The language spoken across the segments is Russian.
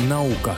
Наука.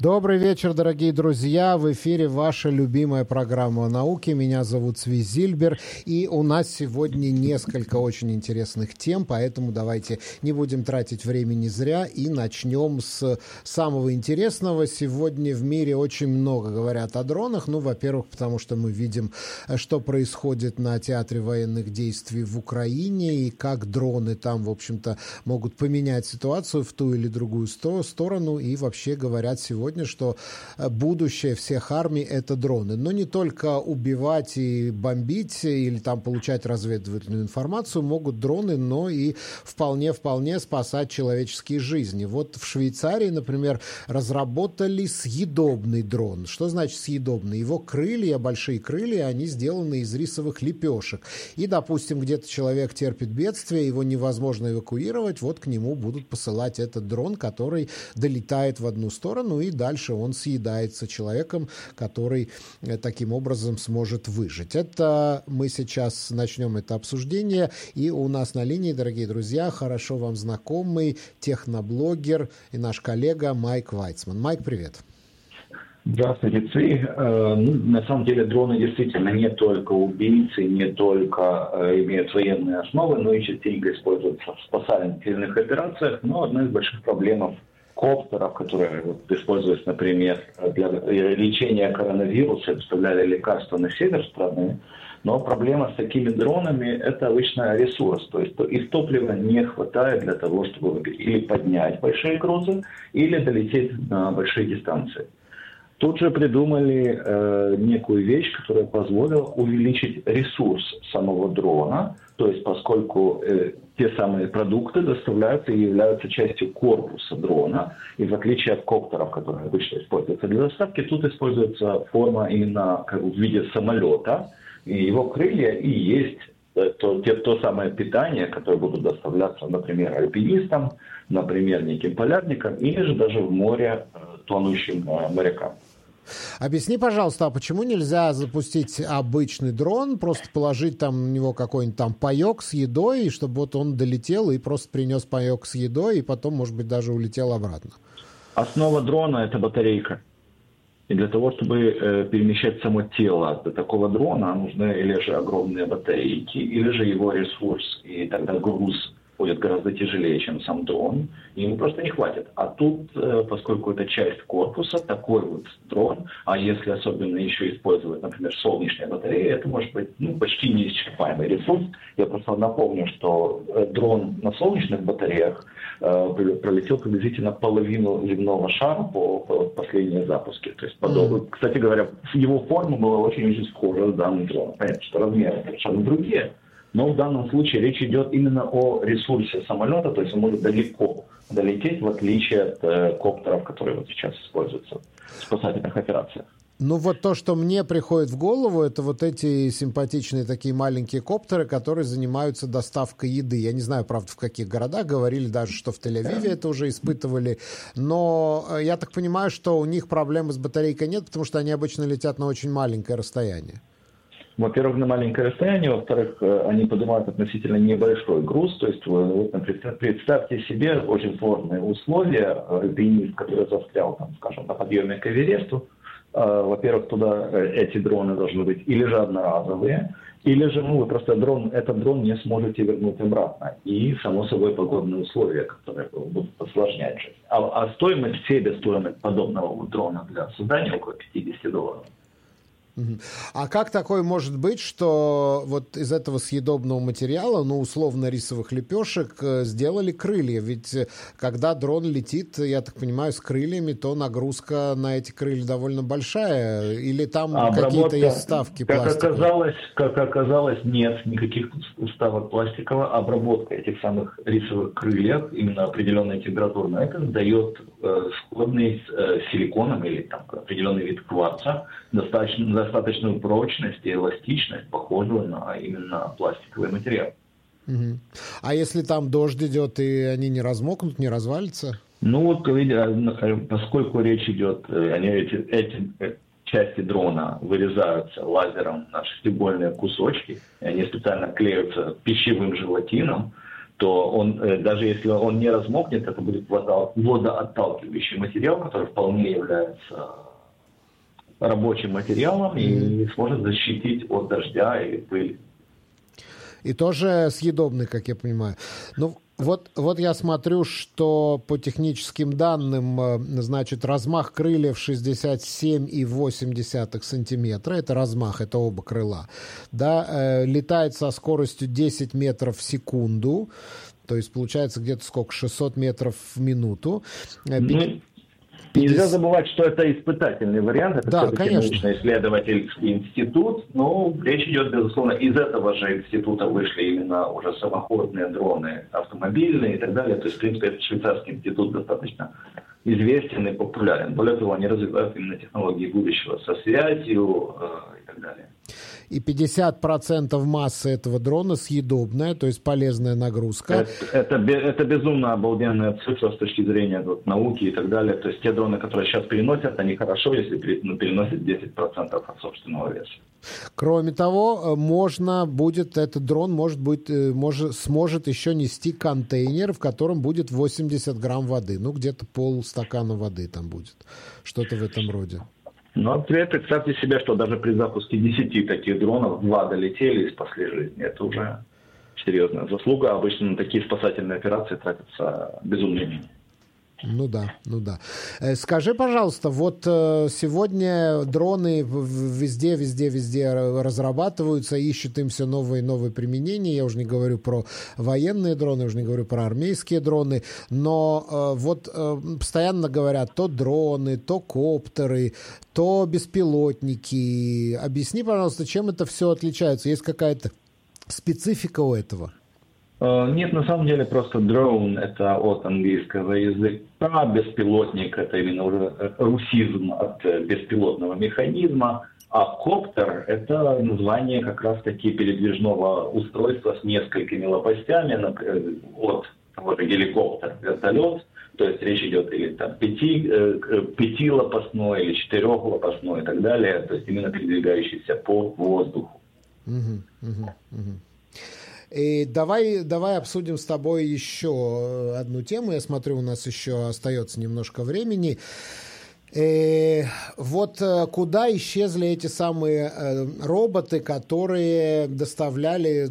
Добрый вечер, дорогие друзья. В эфире ваша любимая программа о науке. Меня зовут Сви Зильбер. И у нас сегодня несколько очень интересных тем, поэтому давайте не будем тратить времени зря и начнем с самого интересного. Сегодня в мире очень много говорят о дронах. Ну, во-первых, потому что мы видим, что происходит на театре военных действий в Украине и как дроны там, в общем-то, могут поменять ситуацию в ту или другую сторону. И вообще говорят сегодня сегодня, что э, будущее всех армий – это дроны. Но не только убивать и бомбить или там получать разведывательную информацию могут дроны, но и вполне-вполне спасать человеческие жизни. Вот в Швейцарии, например, разработали съедобный дрон. Что значит съедобный? Его крылья, большие крылья, они сделаны из рисовых лепешек. И, допустим, где-то человек терпит бедствие, его невозможно эвакуировать, вот к нему будут посылать этот дрон, который долетает в одну сторону и дальше он съедается человеком, который э, таким образом сможет выжить. Это мы сейчас начнем это обсуждение. И у нас на линии, дорогие друзья, хорошо вам знакомый техноблогер и наш коллега Майк Вайцман. Майк, привет. Здравствуйте, Ци. Э, ну, на самом деле дроны действительно не только убийцы, не только э, имеют военные основы, но и частенько используются в спасательных операциях. Но одна из больших проблем коптеров, которые вот, используются, например, для лечения коронавируса, доставляли лекарства на север страны. Но проблема с такими дронами – это обычно ресурс. То есть их топлива не хватает для того, чтобы или поднять большие грузы, или долететь на большие дистанции. Тут же придумали э, некую вещь, которая позволила увеличить ресурс самого дрона. То есть поскольку э, те самые продукты доставляются и являются частью корпуса дрона. И в отличие от коптеров, которые обычно используются для доставки, тут используется форма именно как в виде самолета. И его крылья и есть э, то, те, то самое питание, которое будут доставляться, например, альпинистам, например, неким полярникам, или же даже в море э, тонущим э, морякам. Объясни, пожалуйста, а почему нельзя запустить обычный дрон, просто положить там на него какой-нибудь там паек с едой, и чтобы вот он долетел и просто принес паек с едой, и потом, может быть, даже улетел обратно? Основа дрона – это батарейка. И для того, чтобы э, перемещать само тело до такого дрона, нужны или же огромные батарейки, или же его ресурс, и тогда груз будет гораздо тяжелее, чем сам дрон, и ему просто не хватит. А тут, э, поскольку это часть корпуса, такой вот дрон, а если особенно еще использовать, например, солнечные батареи, это может быть ну, почти неисчерпаемый ресурс. Я просто напомню, что э, дрон на солнечных батареях э, пролетел приблизительно половину земного шара по, по последней запуске. То есть, подобно, кстати говоря, его форма была очень-очень схожа с данным дроном. Понятно, что размеры совершенно другие, но в данном случае речь идет именно о ресурсе самолета, то есть он может далеко долететь, в отличие от э, коптеров, которые вот сейчас используются в спасательных операциях. Ну вот то, что мне приходит в голову, это вот эти симпатичные такие маленькие коптеры, которые занимаются доставкой еды. Я не знаю, правда, в каких городах, говорили даже, что в Тель-Авиве это уже испытывали, но э, я так понимаю, что у них проблемы с батарейкой нет, потому что они обычно летят на очень маленькое расстояние. Во-первых, на маленькое расстояние, во-вторых, э, они поднимают относительно небольшой груз, то есть вы, представьте себе очень сложные условия, альпинист, который застрял, там, скажем, на подъеме к Эвересту, э, во-первых, туда э, эти дроны должны быть или же одноразовые, или же ну, вы просто дрон, этот дрон не сможете вернуть обратно. И, само собой, погодные условия, которые будут осложнять жизнь. А, а стоимость, себестоимость подобного дрона для создания около 50 долларов. А как такое может быть, что вот из этого съедобного материала, ну, условно, рисовых лепешек, э, сделали крылья? Ведь э, когда дрон летит, я так понимаю, с крыльями, то нагрузка на эти крылья довольно большая. Или там какие-то есть ставки как оказалось, как оказалось, нет никаких ставок пластикового. Обработка этих самых рисовых крыльев, именно определенная температурная, это дает э, сходный с э, силиконом или там определенный вид кварца, достаточно достаточную прочность и эластичность, похожую на именно пластиковый материал. Угу. А если там дождь идет, и они не размокнут, не развалится? Ну вот, поскольку речь идет, э, они эти, эти э, части дрона вырезаются лазером на шестиугольные кусочки, и они специально клеются пищевым желатином, то он, э, даже если он не размокнет, это будет водоотталкивающий материал, который вполне является рабочим материалом и сможет защитить от дождя и пыли. И тоже съедобный, как я понимаю. Ну, вот, вот я смотрю, что по техническим данным, э, значит, размах крыльев 67,8 сантиметра. Это размах, это оба крыла. Да, э, летает со скоростью 10 метров в секунду. То есть получается где-то сколько? 600 метров в минуту. Э, ну, Нельзя забывать, что это испытательный вариант, это да, все-таки научно-исследовательский институт, но речь идет, безусловно, из этого же института вышли именно уже самоходные дроны, автомобильные и так далее. То есть, в принципе, этот швейцарский институт достаточно известен и популярен. Более того, они развивают именно технологии будущего со связью э, и так далее и 50% массы этого дрона съедобная, то есть полезная нагрузка. Это, это, это безумно обалденная цифра с точки зрения вот, науки и так далее. То есть те дроны, которые сейчас переносят, они хорошо, если ну, переносят 10% от собственного веса. Кроме того, э, можно будет, этот дрон может быть, э, может, сможет еще нести контейнер, в котором будет 80 грамм воды. Ну, где-то полстакана воды там будет. Что-то в этом роде. А теперь представьте себе, что даже при запуске 10 таких дронов два долетели и спасли жизнь. Это уже серьезная заслуга. Обычно на такие спасательные операции тратятся безумные деньги. Ну да, ну да. Э, скажи, пожалуйста, вот э, сегодня дроны везде, везде, везде разрабатываются, ищут им все новые и новые применения. Я уже не говорю про военные дроны, уже не говорю про армейские дроны, но э, вот постоянно говорят то дроны, то коптеры, то беспилотники. Объясни, пожалуйста, чем это все отличается? Есть какая-то специфика у этого? Э, нет, на самом деле просто drone – это от английского языка, беспилотник – это именно уже русизм от беспилотного механизма, а коптер – это название как раз-таки передвижного устройства с несколькими лопастями от того же геликоптер, вертолет, то есть речь идет или там пяти, э, пятилопастной или четырехлопастной и так далее, то есть именно передвигающийся по воздуху. Uh-huh, uh-huh, uh-huh. И давай, давай обсудим с тобой еще одну тему. Я смотрю, у нас еще остается немножко времени. Э, вот э, куда исчезли эти самые э, роботы, которые доставляли,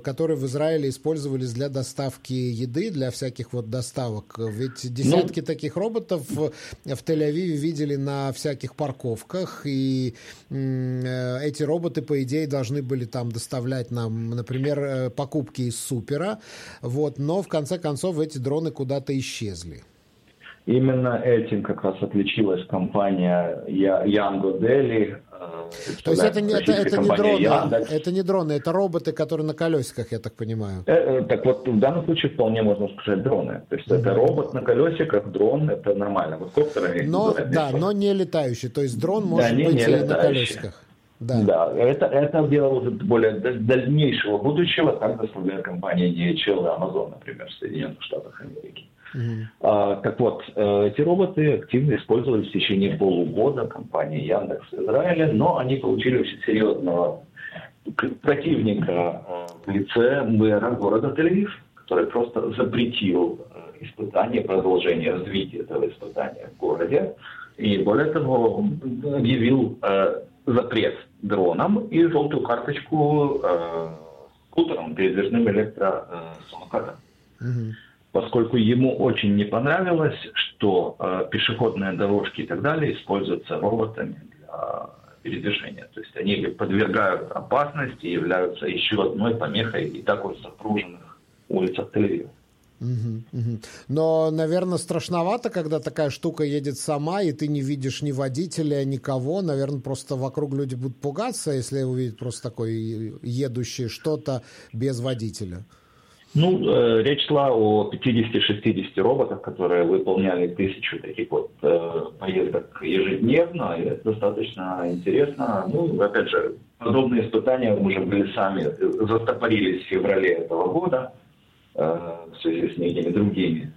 которые в Израиле использовались для доставки еды, для всяких вот доставок? Ведь десятки ну, таких роботов в Тель-Авиве видели на всяких парковках, и эти роботы, по идее, должны были там доставлять нам, например, покупки из супера, вот, но в конце концов эти дроны куда-то исчезли. Именно этим как раз отличилась компания Янго Дели. Э, То есть это не, это, это не дроны, Яндекс. это не дроны, это роботы, которые на колесиках, я так понимаю. Э, э, так вот, в данном случае вполне можно сказать дроны. То есть mm-hmm. это робот на колесиках, дрон, это нормально. Вот коптеры... Но, да, но не летающий. То есть дрон может да, не, быть не на колесиках. Да, да это, это дело уже более дальнейшего будущего, как доставляет компания DHL и Amazon, например, в Соединенных Штатах Америки. Mm-hmm. А, так вот, э, эти роботы активно использовались в течение полугода компании Яндекс в Израиле, но они получили очень серьезного противника э, в лице мэра города Тель-Авив, который просто запретил э, испытание, продолжение развития этого испытания в городе. И более того, объявил э, запрет дронам и желтую карточку э, скутерам, передвижным электросамокатам. Mm-hmm поскольку ему очень не понравилось, что э, пешеходные дорожки и так далее используются роботами для передвижения. То есть они подвергают опасности и являются еще одной помехой и так вот запруженных улицах Тель-Авива. Но, наверное, страшновато, когда такая штука едет сама, и ты не видишь ни водителя, никого. Наверное, просто вокруг люди будут пугаться, если увидят просто такой едущий что-то без водителя. Ну, э, речь шла о 50-60 роботах, которые выполняли тысячу таких вот э, поездок ежедневно, и это достаточно интересно. Ну, опять же, подобные испытания уже были сами, застопорились в феврале этого года э, в связи с некими другими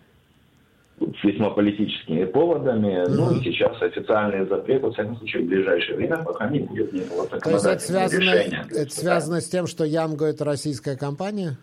с весьма политическими поводами. Mm-hmm. Ну и сейчас официальный запрет, во всяком случае, в ближайшее время, пока не будет никакого законодательного То есть это связано, решения. Это связано с тем, что Янго – это российская компания?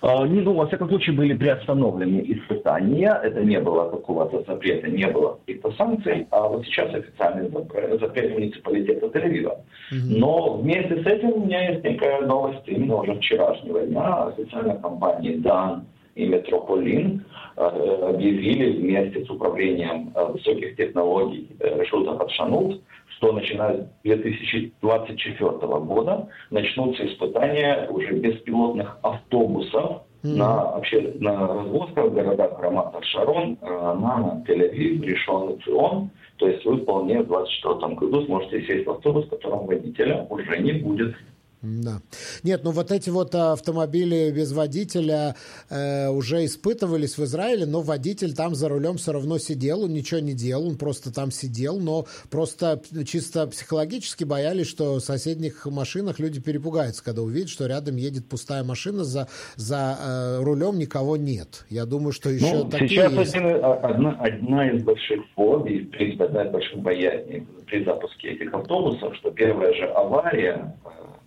Ну, во всяком случае, были приостановлены испытания. Это не было какого-то запрета, не было каких-то санкций. А вот сейчас официальный запрет муниципалитета Тель-Авива. Но вместе с этим у меня есть некая новость именно уже вчерашнего дня. Официальная компания «Дан» и «Метрополин» э, объявили вместе с управлением э, высоких технологий Решута Хадшанут, что начиная с 2024 года начнутся испытания уже беспилотных автобусов mm-hmm. на, вообще, на развозках в городах Рамат Шарон, на Тель-Авив, Ришон и Цион. То есть вы вполне в 2024 году сможете сесть в автобус, в котором водителя уже не будет. Да. Нет, ну вот эти вот автомобили без водителя э, уже испытывались в Израиле, но водитель там за рулем все равно сидел, он ничего не делал, он просто там сидел, но просто чисто психологически боялись, что в соседних машинах люди перепугаются, когда увидят, что рядом едет пустая машина, за, за э, рулем никого нет. Я думаю, что еще ну, такие сейчас есть. Один, а, одна, одна из больших фобий, одна из больших боязней при запуске этих автобусов, что первая же авария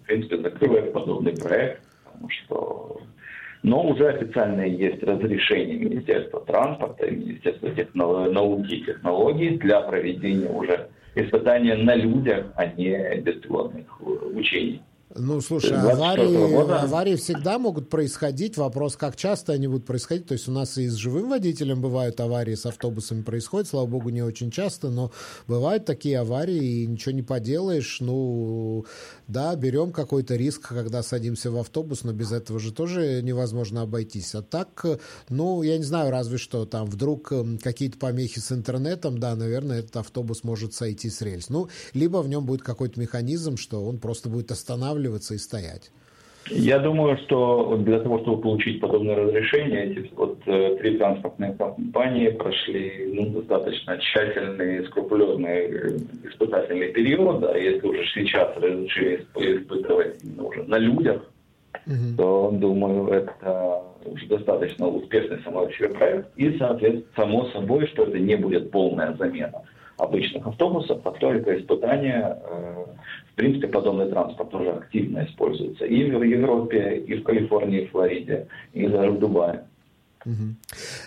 в принципе, закрывает подобный проект, потому что но уже официально есть разрешение Министерства транспорта и Министерства технолог... науки и технологий для проведения уже испытания на людях, а не беспилотных учений. Ну, слушай, аварии, аварии всегда могут происходить. Вопрос, как часто они будут происходить. То есть у нас и с живым водителем бывают аварии, с автобусами происходят. Слава богу, не очень часто, но бывают такие аварии, и ничего не поделаешь. Ну, да, берем какой-то риск, когда садимся в автобус, но без этого же тоже невозможно обойтись. А так, ну, я не знаю, разве что там вдруг эм, какие-то помехи с интернетом, да, наверное, этот автобус может сойти с рельс. Ну, либо в нем будет какой-то механизм, что он просто будет останавливаться останавливаться и стоять? Я думаю, что для того, чтобы получить подобное разрешение, эти вот э, три транспортные компании прошли ну, достаточно тщательный, скрупулезный э, испытательный период. А если уже сейчас разрешили испытывать ну, уже на людях, угу. то, думаю, это уже достаточно успешный себе проект. И, соответственно, само собой, что это не будет полная замена обычных автобусов, а только испытания э, в принципе, подобный транспорт уже активно используется и в Европе, и в Калифорнии, и в Флориде, и даже в Дубае. Угу.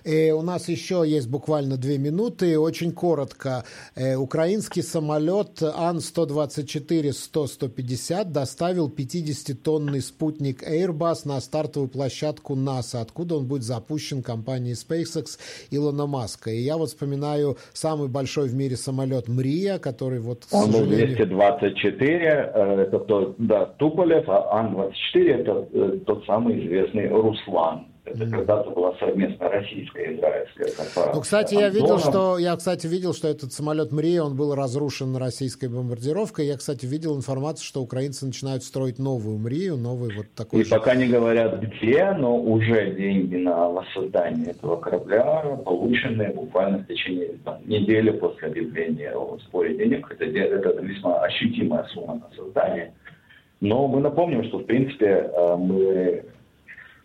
И у нас еще есть буквально две минуты. Очень коротко. Э, украинский самолет Ан-124-100-150 доставил 50-тонный спутник Airbus на стартовую площадку НАСА, откуда он будет запущен компанией SpaceX Илона Маска. И я вот вспоминаю самый большой в мире самолет Мрия, который вот... Он был 224, э, это тот, да, Туполев, а Ан-24 это э, тот самый известный Руслан. Это когда-то была совместно российская израильская корпорация. Ну, кстати, я видел, что я, кстати, видел, что этот самолет Мрия, он был разрушен российской бомбардировкой. Я, кстати, видел информацию, что украинцы начинают строить новую Мрию, новый вот такой. И же... пока не говорят где, но уже деньги на воссоздание этого корабля получены буквально в течение там, недели после объявления о сборе денег. Это, это весьма ощутимая сумма на создание. Но мы напомним, что в принципе э, мы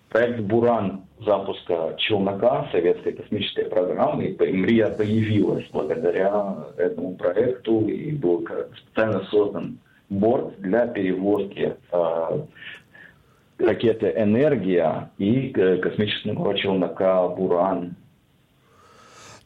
Проект «Буран» запуска челнока советской космической программы, и МРИА появилась благодаря этому проекту, и был специально создан борт для перевозки э, ракеты «Энергия» и э, космического челнока «Буран»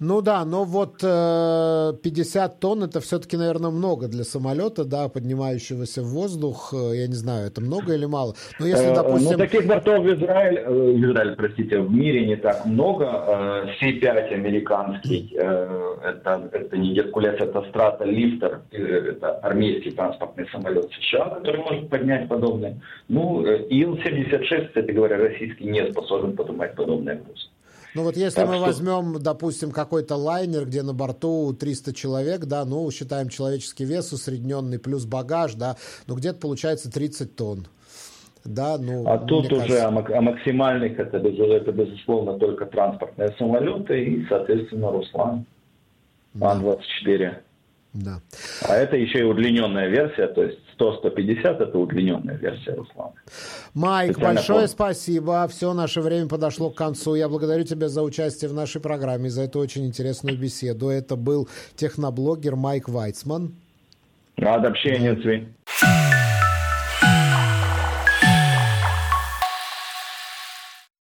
Ну да, но вот э, 50 тонн это все-таки, наверное, много для самолета, да, поднимающегося в воздух. Э, я не знаю, это много или мало. Но если, э, допустим... Ну, таких бортов в Израиле, э, в Израиле, простите, в мире не так много. C-5 американский, это, это не Геркулес, это Страта Лифтер, это армейский транспортный самолет США, который может поднять подобное. Ну, Ил-76, кстати говоря, российский не способен поднимать подобные грузы. Ну вот если так мы что... возьмем, допустим, какой-то лайнер, где на борту 300 человек, да, ну, считаем человеческий вес усредненный плюс багаж, да, ну, где-то получается 30 тонн. Да, ну, а тут уже кажется... о максимальных это, это, безусловно, только транспортные самолеты и, соответственно, Руслан, да. Ан-24. Да. А это еще и удлиненная версия, то есть 100-150 это удлиненная версия Руслана. Майк, Специально большое спасибо. Все, наше время подошло к концу. Я благодарю тебя за участие в нашей программе, за эту очень интересную беседу. Это был техноблогер Майк Вайцман. Рад общению, Цви.